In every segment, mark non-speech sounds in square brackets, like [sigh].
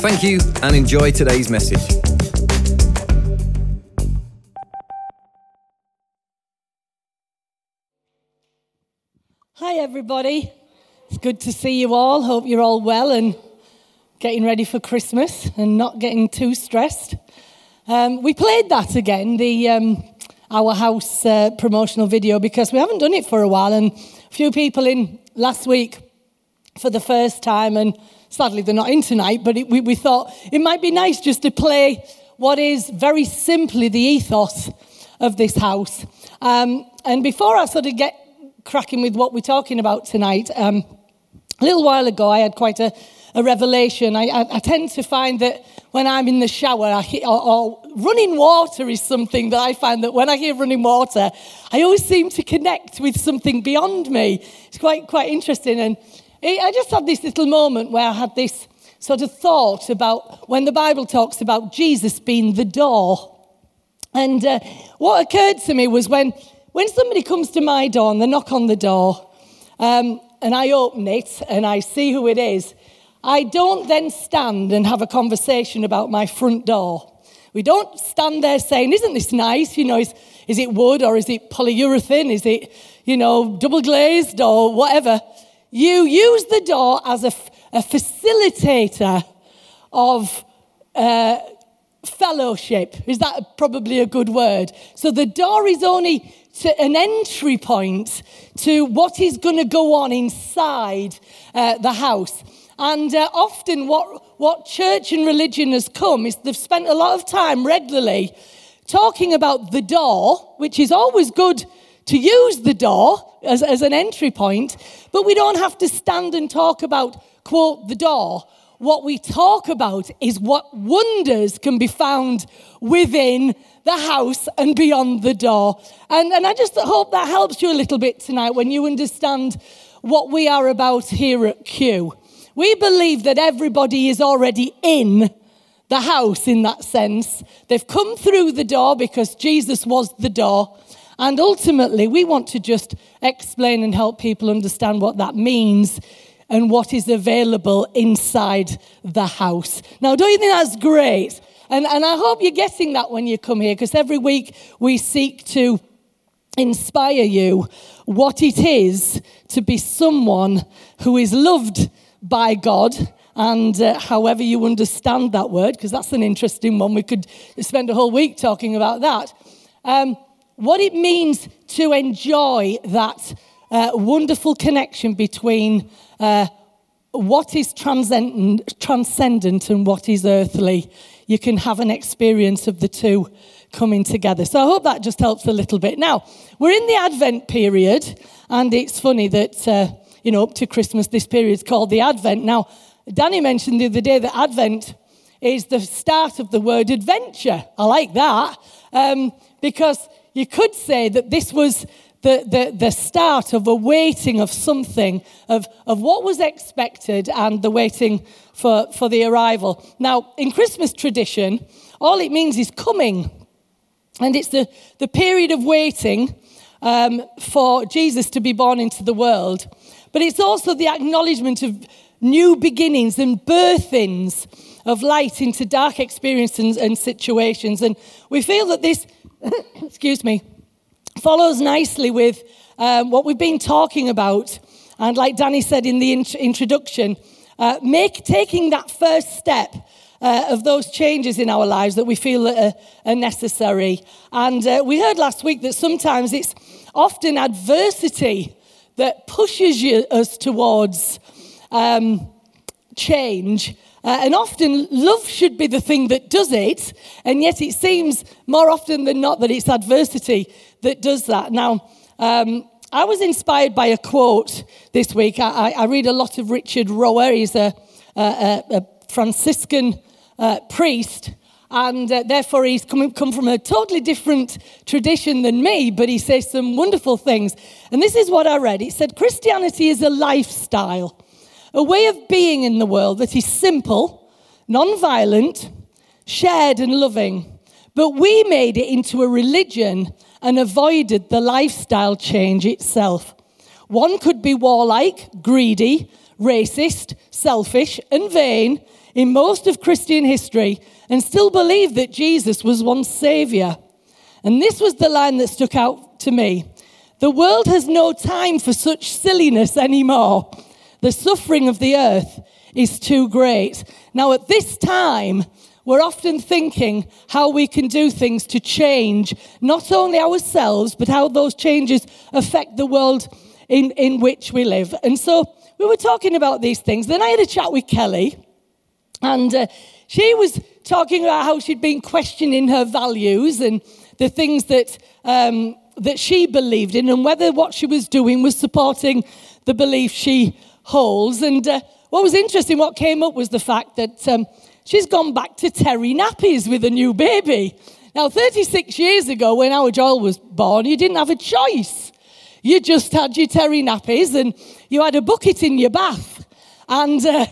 Thank you and enjoy today's message. Hi, everybody. It's good to see you all. Hope you're all well and getting ready for Christmas and not getting too stressed. Um, we played that again, the um, Our House uh, promotional video, because we haven't done it for a while, and a few people in last week for the first time, and sadly they're not in tonight, but it, we, we thought it might be nice just to play what is very simply the ethos of this house. Um, and before I sort of get cracking with what we're talking about tonight, um, a little while ago I had quite a, a revelation. I, I, I, tend to find that when I'm in the shower, or, or running water is something that I find that when I hear running water, I always seem to connect with something beyond me. It's quite, quite interesting. And I just had this little moment where I had this sort of thought about when the Bible talks about Jesus being the door. And uh, what occurred to me was when, when somebody comes to my door and they knock on the door, um, and I open it and I see who it is, I don't then stand and have a conversation about my front door. We don't stand there saying, Isn't this nice? You know, is, is it wood or is it polyurethane? Is it, you know, double glazed or whatever? You use the door as a, a facilitator of uh, fellowship. Is that probably a good word? So the door is only an entry point to what is going to go on inside uh, the house. And uh, often, what, what church and religion has come is they've spent a lot of time regularly talking about the door, which is always good to use the door as, as an entry point, but we don't have to stand and talk about, quote, the door. What we talk about is what wonders can be found within the house and beyond the door. And, and I just hope that helps you a little bit tonight when you understand what we are about here at Q. We believe that everybody is already in the house in that sense. They've come through the door because Jesus was the door. And ultimately, we want to just explain and help people understand what that means and what is available inside the house. Now, don't you think that's great? And, and I hope you're getting that when you come here, because every week we seek to inspire you what it is to be someone who is loved by God. And uh, however you understand that word, because that's an interesting one, we could spend a whole week talking about that. Um, what it means to enjoy that uh, wonderful connection between uh, what is transcendent, and what is earthly. You can have an experience of the two coming together. So I hope that just helps a little bit. Now, we're in the Advent period, and it's funny that, uh, you know, up to Christmas, this period is called the Advent. Now, Danny mentioned the other day that Advent is the start of the word adventure. I like that um, because you could say that this was the, the, the start of a waiting of something, of, of what was expected and the waiting for, for the arrival. Now, in Christmas tradition, all it means is coming. And it's the, the period of waiting um, for Jesus to be born into the world. But it's also the acknowledgement of new beginnings and birthings of light into dark experiences and, and situations. And we feel that this [coughs] excuse me, follows nicely with um, what we've been talking about. And like Danny said in the int- introduction, uh, make taking that first step uh, of those changes in our lives that we feel are, are necessary. And uh, we heard last week that sometimes it's often adversity that pushes you, us towards um, change uh, and often love should be the thing that does it, and yet it seems more often than not that it's adversity that does that. Now, um, I was inspired by a quote this week. I, I, read a lot of Richard Rohr. He's a, a, a Franciscan uh, priest, and uh, therefore he's come, come from a totally different tradition than me, but he says some wonderful things. And this is what I read it said Christianity is a lifestyle, a way of being in the world that is simple, non violent, shared, and loving. But we made it into a religion and avoided the lifestyle change itself. One could be warlike, greedy, racist, selfish, and vain in most of Christian history and still believe that Jesus was one's Savior. And this was the line that stuck out to me. The world has no time for such silliness anymore. The suffering of the earth is too great. Now, at this time, we're often thinking how we can do things to change not only ourselves, but how those changes affect the world in, in which we live. And so we were talking about these things. Then I had a chat with Kelly, and uh, she was talking about how she'd been questioning her values and the things that, um, that she believed in, and whether what she was doing was supporting the belief she holds. And uh, what was interesting, what came up was the fact that um, she's gone back to terry nappies with a new baby. Now, 36 years ago, when our Joel was born, you didn't have a choice. You just had your terry nappies and you had a bucket in your bath. And uh,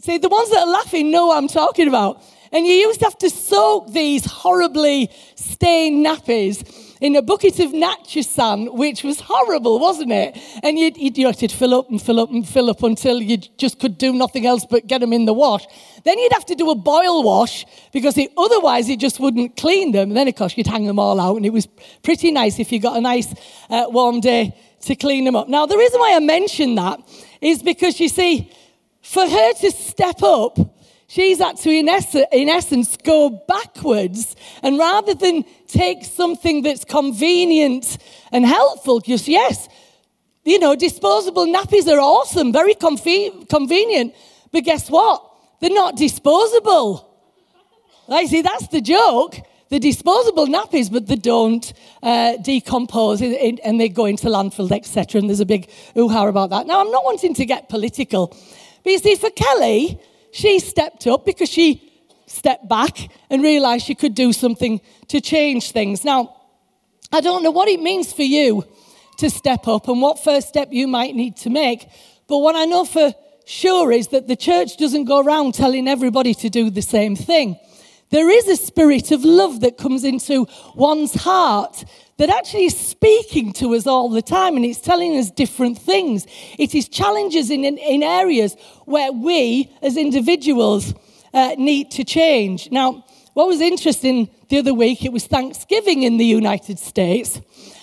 see, the ones that are laughing know what I'm talking about. And you used to have to soak these horribly stained nappies in a bucket of Naturasan, which was horrible, wasn't it? And you'd, you'd, you had to fill up and fill up and fill up until you just could do nothing else but get them in the wash. Then you'd have to do a boil wash because it, otherwise it just wouldn't clean them. And then, of course, you'd hang them all out, and it was pretty nice if you got a nice uh, warm day to clean them up. Now, the reason why I mention that is because you see, for her to step up, She's had to, in, in essence, go backwards. And rather than take something that's convenient and helpful, just yes, you know, disposable nappies are awesome, very conve- convenient. But guess what? They're not disposable. I see, that's the joke. The disposable nappies, but they don't uh, decompose in, in, and they go into landfill, etc. And there's a big hoo-ha about that. Now, I'm not wanting to get political, but you see, for Kelly, she stepped up because she stepped back and realized she could do something to change things. Now, I don't know what it means for you to step up and what first step you might need to make, but what I know for sure is that the church doesn't go around telling everybody to do the same thing. There is a spirit of love that comes into one's heart that actually is speaking to us all the time and it's telling us different things. It is challenges in, in, in areas where we as individuals uh, need to change. Now, what was interesting the other week, it was Thanksgiving in the United States.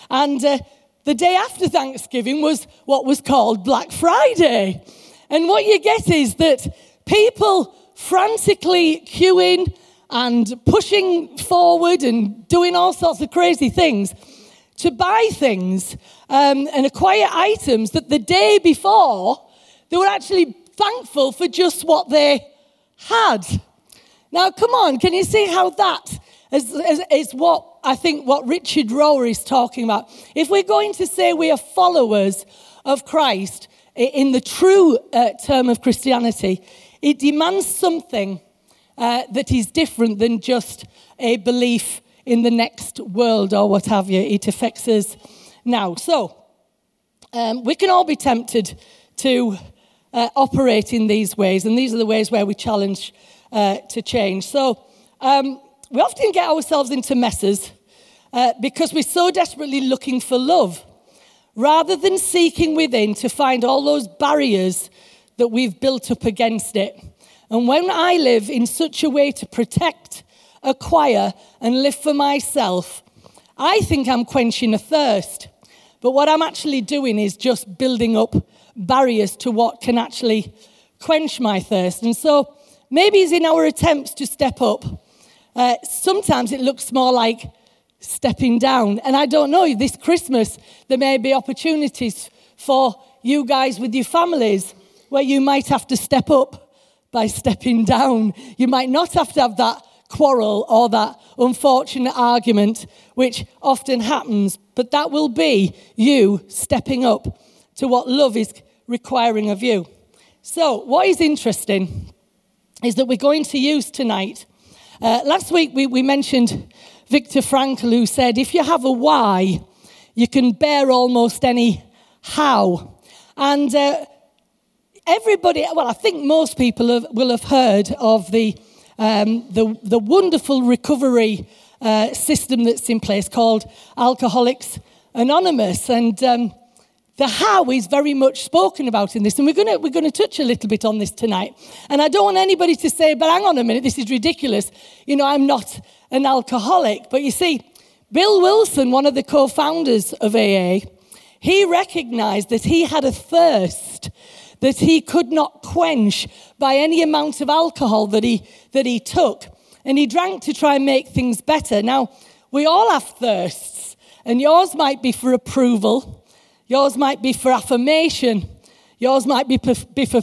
And uh, the day after Thanksgiving was what was called Black Friday. And what you get is that people frantically queuing and pushing forward and doing all sorts of crazy things to buy things um, and acquire items that the day before they were actually thankful for just what they had. Now, come on, can you see how that is, is, is what I think what Richard Rohr is talking about? If we're going to say we are followers of Christ in the true uh, term of Christianity, it demands something uh, that is different than just a belief in the next world or what have you. It affects us now. So, um, we can all be tempted to uh, operate in these ways, and these are the ways where we challenge uh, to change. So, um, we often get ourselves into messes uh, because we're so desperately looking for love rather than seeking within to find all those barriers that we've built up against it. And when I live in such a way to protect, acquire, and live for myself, I think I'm quenching a thirst. But what I'm actually doing is just building up barriers to what can actually quench my thirst. And so maybe it's in our attempts to step up. Uh, sometimes it looks more like stepping down. And I don't know, this Christmas, there may be opportunities for you guys with your families where you might have to step up by stepping down. You might not have to have that quarrel or that unfortunate argument, which often happens, but that will be you stepping up to what love is requiring of you. So, what is interesting is that we're going to use tonight. Uh, last week we, we mentioned Viktor Frankl, who said, if you have a why, you can bear almost any how. And uh, everybody, well, I think most people have, will have heard of the, um, the, the, wonderful recovery uh, system that's in place called Alcoholics Anonymous. And um, the how is very much spoken about in this. And we're going we're to touch a little bit on this tonight. And I don't want anybody to say, but hang on a minute, this is ridiculous. You know, I'm not an alcoholic. But you see, Bill Wilson, one of the co founders of AA, he recognized that he had a thirst that he could not quench by any amount of alcohol that he, that he took. And he drank to try and make things better. Now, we all have thirsts, and yours might be for approval, yours might be for affirmation, yours might be, be for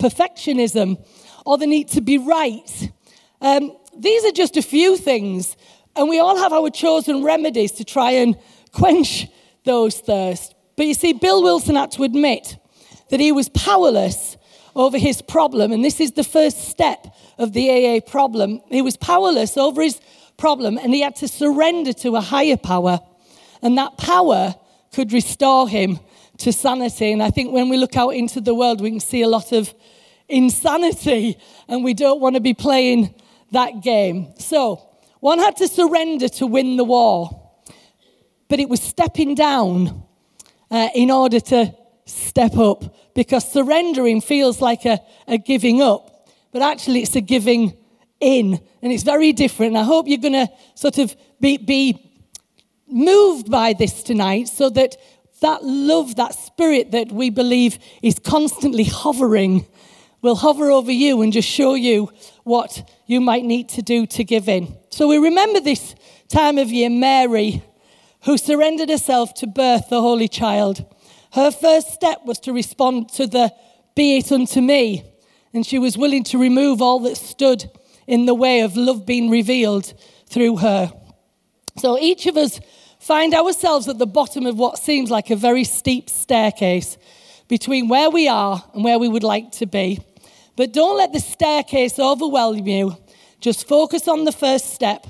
perfectionism, or the need to be right. Um, these are just a few things, and we all have our chosen remedies to try and quench those thirsts. But you see, Bill Wilson had to admit that he was powerless over his problem, and this is the first step of the AA problem. He was powerless over his problem, and he had to surrender to a higher power, and that power could restore him to sanity. And I think when we look out into the world, we can see a lot of insanity, and we don't want to be playing that game. So, one had to surrender to win the war, but it was stepping down uh, in order to step up because surrendering feels like a, a giving up, but actually it's a giving in, and it's very different. I hope you're going to sort of be, be moved by this tonight so that that love, that spirit that we believe is constantly hovering, will hover over you and just show you what you might need to do to give in. So we remember this time of year, Mary, who surrendered herself to birth the Holy Child. Her first step was to respond to the be it unto me. And she was willing to remove all that stood in the way of love being revealed through her. So each of us find ourselves at the bottom of what seems like a very steep staircase between where we are and where we would like to be. But don't let the staircase overwhelm you. Just focus on the first step,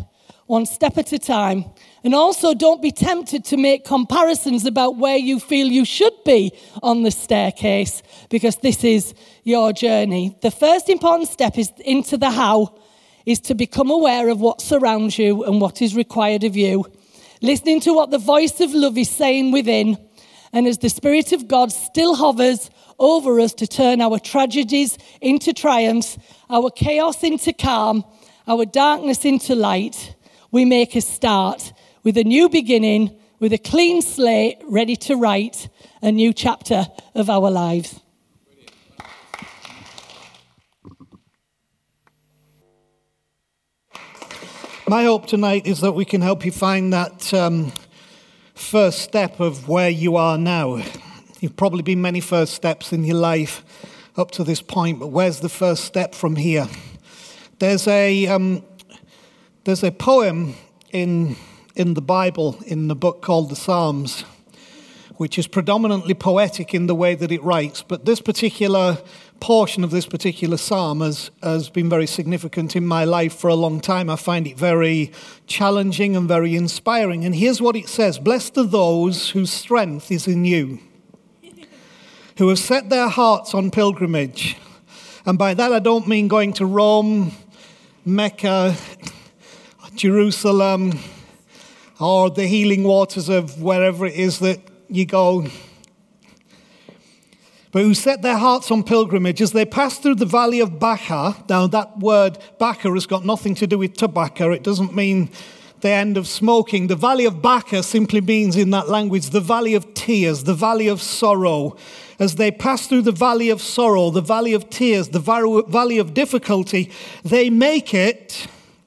one step at a time, and also, don't be tempted to make comparisons about where you feel you should be on the staircase, because this is your journey. The first important step is into the how, is to become aware of what surrounds you and what is required of you. Listening to what the voice of love is saying within, and as the Spirit of God still hovers over us to turn our tragedies into triumphs, our chaos into calm, our darkness into light, we make a start with a new beginning, with a clean slate, ready to write a new chapter of our lives. My hope tonight is that we can help you find that um, first step of where you are now. You've probably been many first steps in your life up to this point, but where's the first step from here? There's a, um, there's a poem in in the Bible in the book called the Psalms, which is predominantly poetic in the way that it writes. But this particular portion of this particular psalm has, has been very significant in my life for a long time. I find it very challenging and very inspiring. And here's what it says Blessed are those whose strength is in you, who have set their hearts on pilgrimage. And by that, I don't mean going to Rome, Mecca, Jerusalem, or the healing waters of wherever it is that you go. But who set their hearts on pilgrimage as they pass through the valley of Baca. Now, that word Baca has got nothing to do with tobacco, it doesn't mean the end of smoking. The valley of Baca simply means in that language the valley of tears, the valley of sorrow. As they pass through the valley of sorrow, the valley of tears, the valley of difficulty, they make it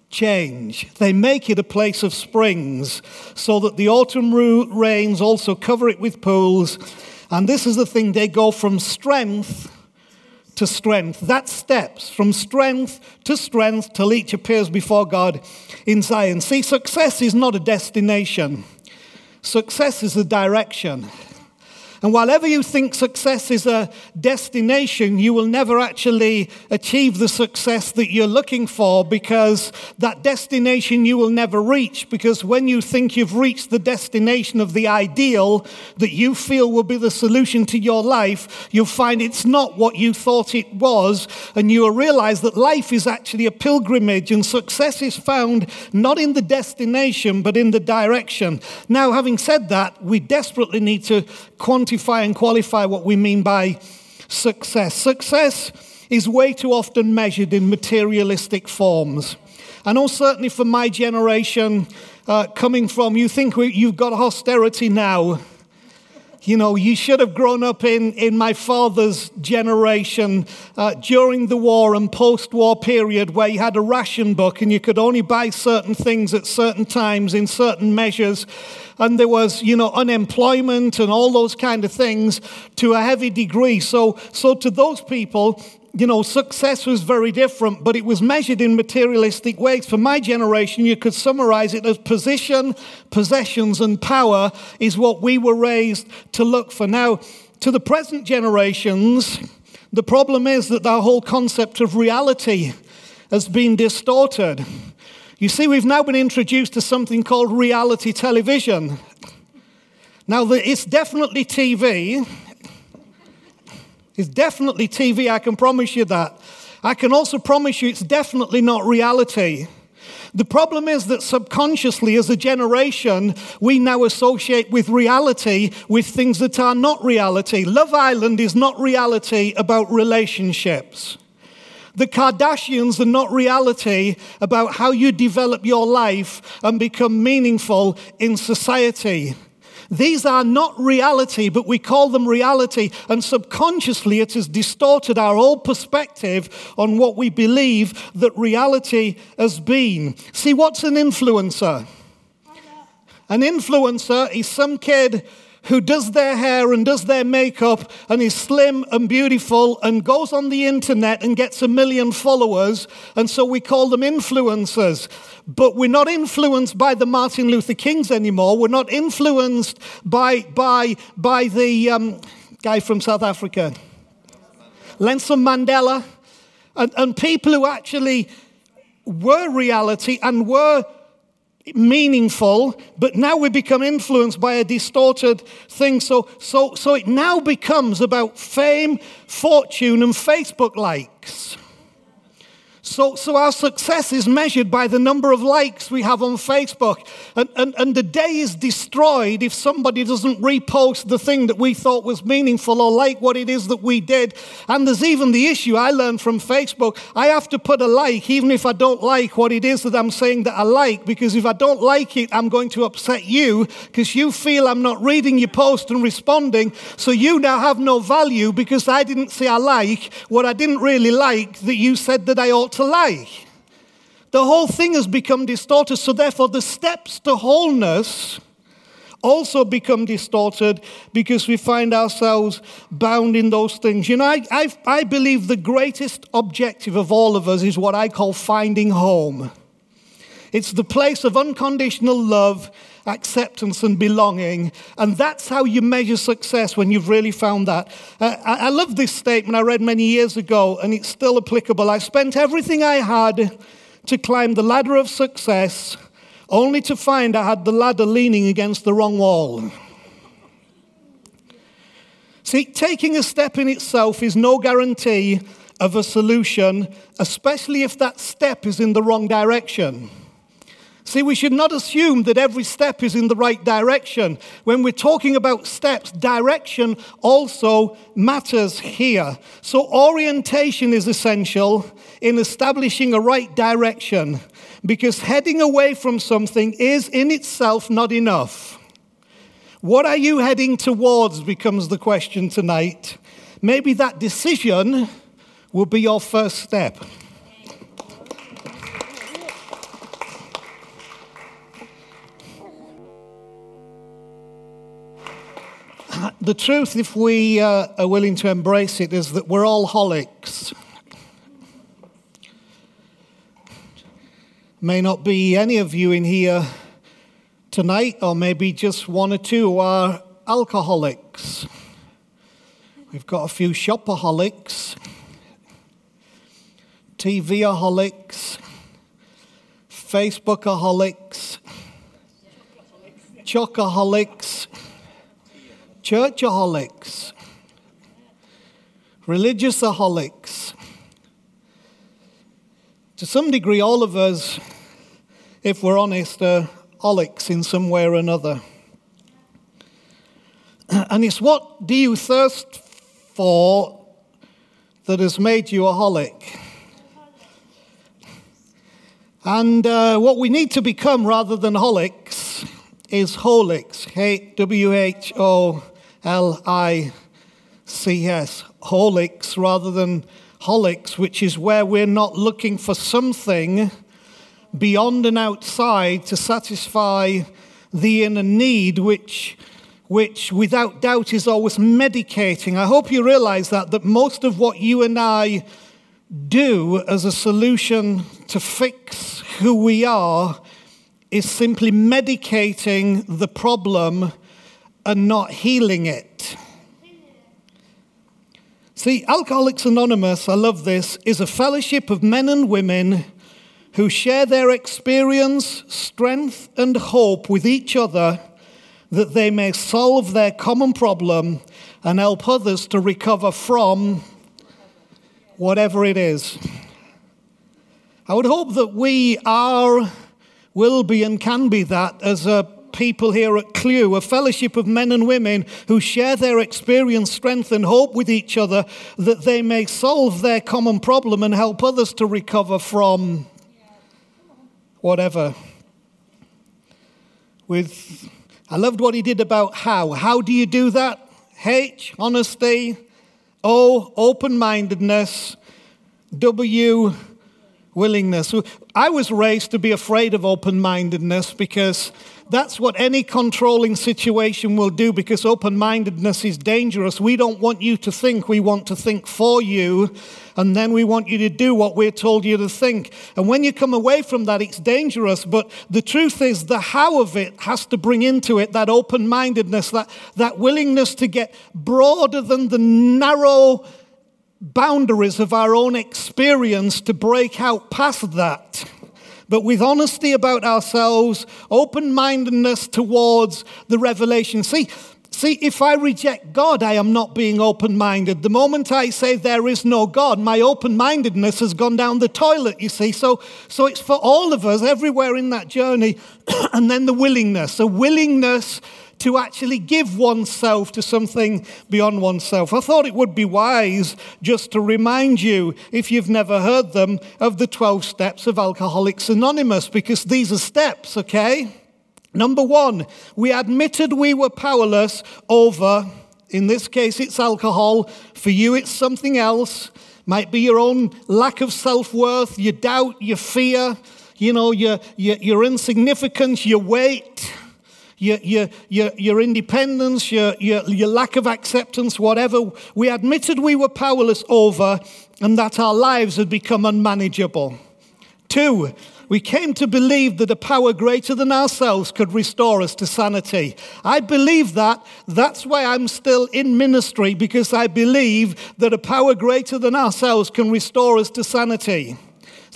change. They make it a place of springs so that the autumn rains also cover it with pools. And this is the thing they go from strength to strength. That steps from strength to strength till each appears before God in Zion. See, success is not a destination, success is a direction. And while ever you think success is a destination, you will never actually achieve the success that you're looking for because that destination you will never reach. Because when you think you've reached the destination of the ideal that you feel will be the solution to your life, you'll find it's not what you thought it was. And you will realize that life is actually a pilgrimage and success is found not in the destination, but in the direction. Now, having said that, we desperately need to quantify and qualify what we mean by success. Success is way too often measured in materialistic forms. I know certainly for my generation, uh, coming from, you think we, you've got austerity now. You know, you should have grown up in, in my father's generation uh, during the war and post war period where you had a ration book and you could only buy certain things at certain times in certain measures. And there was, you know, unemployment and all those kind of things to a heavy degree. So, so to those people, you know, success was very different, but it was measured in materialistic ways. For my generation, you could summarize it as position, possessions, and power is what we were raised to look for. Now, to the present generations, the problem is that our whole concept of reality has been distorted. You see, we've now been introduced to something called reality television. Now, it's definitely TV, it's definitely TV, I can promise you that. I can also promise you it's definitely not reality. The problem is that subconsciously, as a generation, we now associate with reality with things that are not reality. Love Island is not reality about relationships. The Kardashians are not reality about how you develop your life and become meaningful in society. These are not reality, but we call them reality. And subconsciously, it has distorted our whole perspective on what we believe that reality has been. See, what's an influencer? An influencer is some kid who does their hair and does their makeup and is slim and beautiful and goes on the internet and gets a million followers. And so we call them influencers. But we're not influenced by the Martin Luther Kings anymore. We're not influenced by, by, by the um, guy from South Africa, Nelson Mandela, and, and people who actually were reality and were meaningful, but now we become influenced by a distorted thing. So, so, so it now becomes about fame, fortune, and Facebook likes. So, so our success is measured by the number of likes we have on Facebook. And, and, and the day is destroyed if somebody doesn't repost the thing that we thought was meaningful or like what it is that we did. And there's even the issue I learned from Facebook I have to put a like even if I don't like what it is that I'm saying that I like, because if I don't like it, I'm going to upset you because you feel I'm not reading your post and responding. So you now have no value because I didn't say I like what I didn't really like that you said that I ought to lie. The whole thing has become distorted, so therefore the steps to wholeness also become distorted because we find ourselves bound in those things. You know, I, I, I believe the greatest objective of all of us is what I call finding home. It's the place of unconditional love, acceptance, and belonging. And that's how you measure success when you've really found that. Uh, I, I love this statement I read many years ago, and it's still applicable. I spent everything I had to climb the ladder of success, only to find I had the ladder leaning against the wrong wall. See, taking a step in itself is no guarantee of a solution, especially if that step is in the wrong direction. See, we should not assume that every step is in the right direction. When we're talking about steps, direction also matters here. So, orientation is essential in establishing a right direction because heading away from something is in itself not enough. What are you heading towards becomes the question tonight. Maybe that decision will be your first step. The truth, if we uh, are willing to embrace it, is that we're all holics. May not be any of you in here tonight, or maybe just one or two who are alcoholics. We've got a few shopaholics, TVaholics, Facebookaholics, churchaholics, religiousaholics. To some degree, all of us, if we're honest, are holics in some way or another. [clears throat] And it's what do you thirst for that has made you a holic? And uh, what we need to become rather than holics is holics. W H O L I C S. Wholics rather than holics, which is where we're not looking for something beyond and outside to satisfy the inner need, which which without doubt is always medicating. I hope you realize that, that most of what you and I do as a solution to fix who we are is simply medicating the problem and not healing it. See, Alcoholics Anonymous, I love this, is a fellowship of men and women who share their experience, strength, and hope with each other that they may solve their common problem and help others to recover from whatever it is. I would hope that we are, will be, and can be that as a people here at Clue, a fellowship of men and women who share their experience, strength, and hope with each other that they may solve their common problem and help others to recover from whatever. With I loved what he did about how. How do you do that? H, honesty. O, open mindedness. W, willingness. I was raised to be afraid of open mindedness because that's what any controlling situation will do because open mindedness is dangerous. We don't want you to think, we want to think for you, and then we want you to do what we're told you to think. And when you come away from that, it's dangerous. But the truth is, the how of it has to bring into it that open mindedness, that, that willingness to get broader than the narrow boundaries of our own experience to break out past that but with honesty about ourselves, open mindedness towards the revelation. See, See, if I reject God, I am not being open minded. The moment I say there is no God, my open mindedness has gone down the toilet, you see. So, so it's for all of us everywhere in that journey. [coughs] and then the willingness, a willingness to actually give oneself to something beyond oneself. I thought it would be wise just to remind you, if you've never heard them, of the 12 steps of Alcoholics Anonymous, because these are steps, okay? Number one, we admitted we were powerless over, in this case, it's alcohol. For you, it's something else. Might be your own lack of self worth, your doubt, your fear, you know, your, your, your insignificance, your weight your, your, your, your independence, your, your, your lack of acceptance, whatever, we admitted we were powerless over and that our lives had become unmanageable. Two, we came to believe that a power greater than ourselves could restore us to sanity. I believe that. That's why I'm still in ministry, because I believe that a power greater than ourselves can restore us to sanity.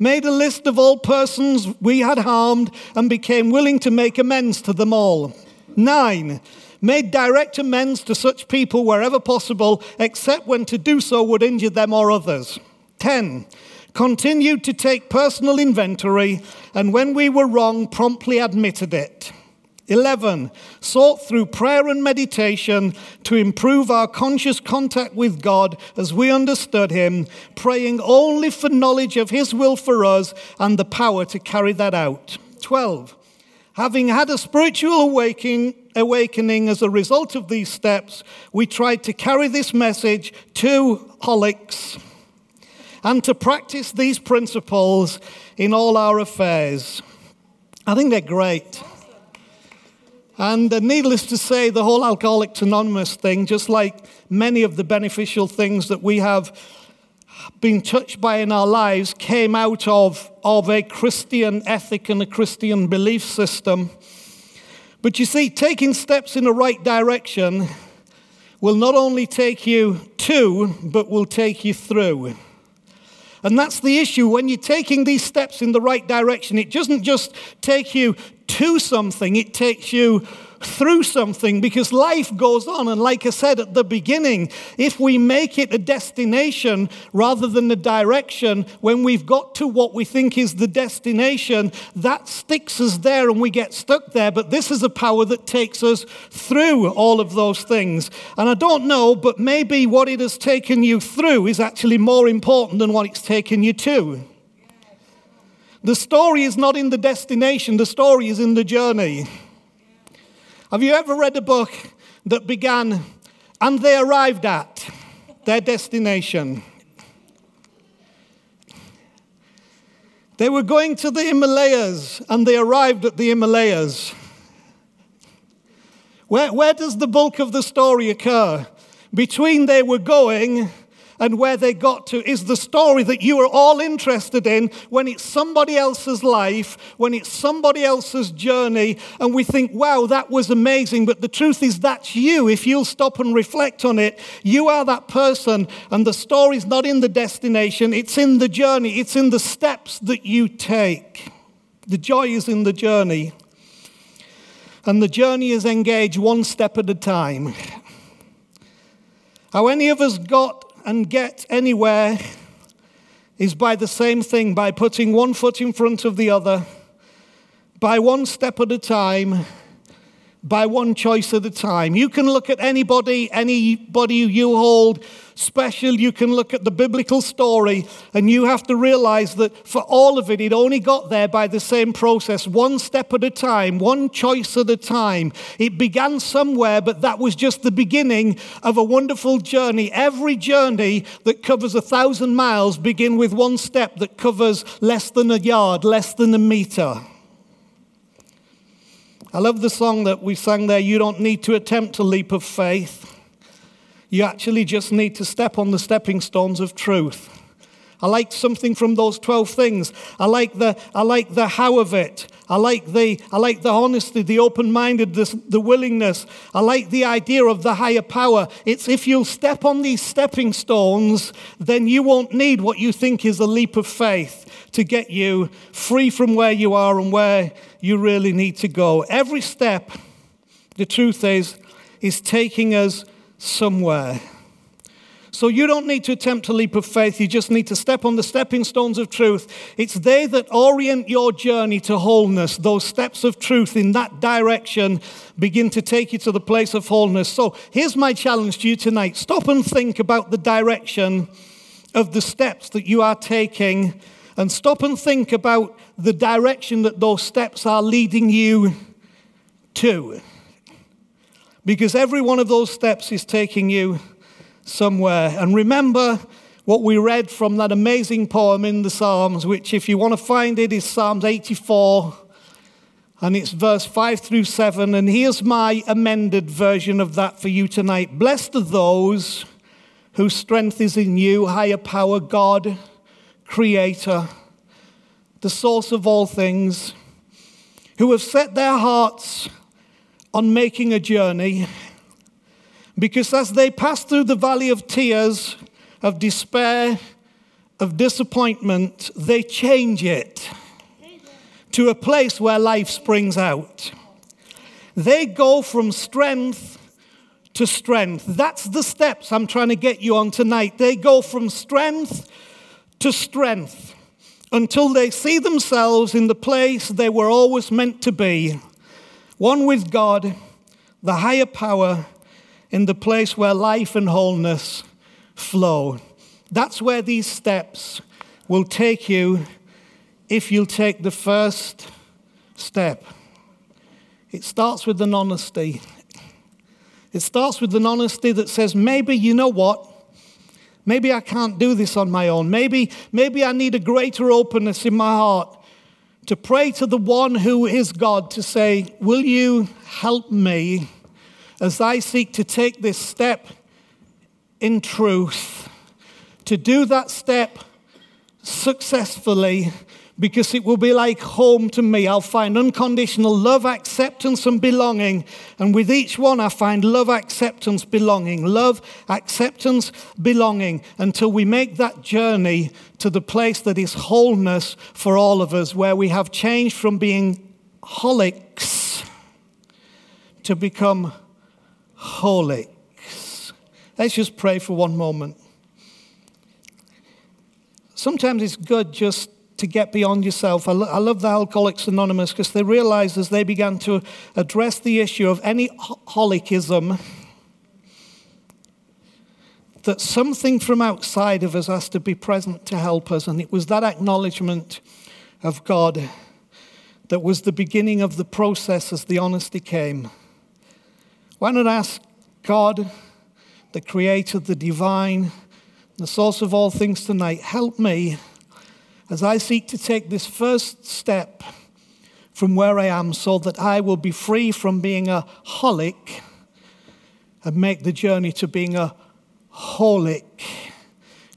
made a list of all persons we had harmed, and became willing to make amends to them all. Nine, made direct amends to such people wherever possible, except when to do so would injure them or others. 10. Continued to take personal inventory, and when we were wrong, promptly admitted it. 11. Sought through prayer and meditation to improve our conscious contact with God as we understood Him, praying only for knowledge of His will for us and the power to carry that out. 12. Having had a spiritual awakening, awakening as a result of these steps, we tried to carry this message to Holics and to practice these principles in all our affairs. I think they're great. And uh, needless to say, the whole Alcoholics Anonymous thing, just like many of the beneficial things that we have been touched by in our lives came out of, of a Christian ethic and a Christian belief system. But you see, taking steps in the right direction will not only take you to, but will take you through. And that's the issue. When you're taking these steps in the right direction, it doesn't just take you to something, it takes you through something because life goes on. And like I said at the beginning, if we make it a destination rather than a direction, when we've got to what we think is the destination, that sticks us there and we get stuck there. But this is a power that takes us through all of those things. And I don't know, but maybe what it has taken you through is actually more important than what it's taken you to. The story is not in the destination, the story is in the journey. Have you ever read a book that began, and they arrived at their destination? They were going to the Himalayas, and they arrived at the Himalayas. Where, where does the bulk of the story occur? Between they were going and where they got to is the story that you are all interested in when it's somebody else's life, when it's somebody else's journey, and we think, wow, that was amazing. But the truth is, that's you. If you'll stop and reflect on it, you are that person, and the story's not in the destination, it's in the journey, it's in the steps that you take. The joy is in the journey. And the journey is engaged one step at a time. How any of us got and get anywhere is by the same thing, by putting one foot in front of the other, by one step at a time, by one choice at a time. You can look at anybody, anybody you hold special. You can look at the biblical story, and you have to realize that for all of it, it only got there by the same process, one step at a time, one choice at a time. It began somewhere, but that was just the beginning of a wonderful journey. Every journey that covers a thousand miles begin with one step that covers less than a yard, less than a meter. I love the song that we sang there. You don't need to attempt a leap of faith. You actually just need to step on the stepping stones of truth. I like something from those 12 things. I like the, I like the how of it. I like the, I like the honesty, the open mindedness, the willingness. I like the idea of the higher power. It's if you'll step on these stepping stones, then you won't need what you think is a leap of faith to get you free from where you are and where you really need to go. Every step, the truth is, is taking us somewhere. So you don't need to attempt a leap of faith. You just need to step on the stepping stones of truth. It's they that orient your journey to wholeness. Those steps of truth in that direction begin to take you to the place of wholeness. So here's my challenge to you tonight stop and think about the direction of the steps that you are taking and stop and think about the direction that those steps are leading you to. Because every one of those steps is taking you somewhere. And remember what we read from that amazing poem in the Psalms, which, if you want to find it, is Psalms 84. And it's verse 5 through 7. And here's my amended version of that for you tonight. Blessed are those whose strength is in you, higher power, God Creator, the source of all things, who have set their hearts on making a journey, because as they pass through the valley of tears, of despair, of disappointment, they change it to a place where life springs out. They go from strength to strength. That's the steps I'm trying to get you on tonight. They go from strength to strength until they see themselves in the place they were always meant to be one with God, the higher power, in the place where life and wholeness flow. That's where these steps will take you if you'll take the first step. it starts with an honesty. It starts with an honesty that says, maybe you know what? Maybe I can't do this on my own. Maybe, maybe I need a greater openness in my heart to pray to the one who is God to say, Will you help me as I seek to take this step in truth, to do that step successfully because it will be like home to me. I'll find unconditional love, acceptance, and belonging. And with each one, I find love, acceptance, belonging. Love, acceptance, belonging until we make that journey to the place that is wholeness for all of us, where we have changed from being holics to become wholics. Let's just pray for one moment. Sometimes it's good just to get beyond yourself. I, lo- I love the Alcoholics Anonymous because they realized as they began to address the issue of any holicism that something from outside of us has to be present to help us. And it was that acknowledgement of God that was the beginning of the process as the honesty came. Why not ask God, the creator, the divine, the source of all things tonight, help me as I seek to take this first step from where I am so that I will be free from being a holic and make the journey to being a wholic,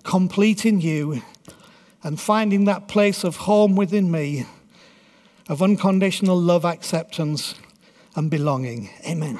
complete in you and finding that place of home within me of unconditional love, acceptance, and belonging. Amen.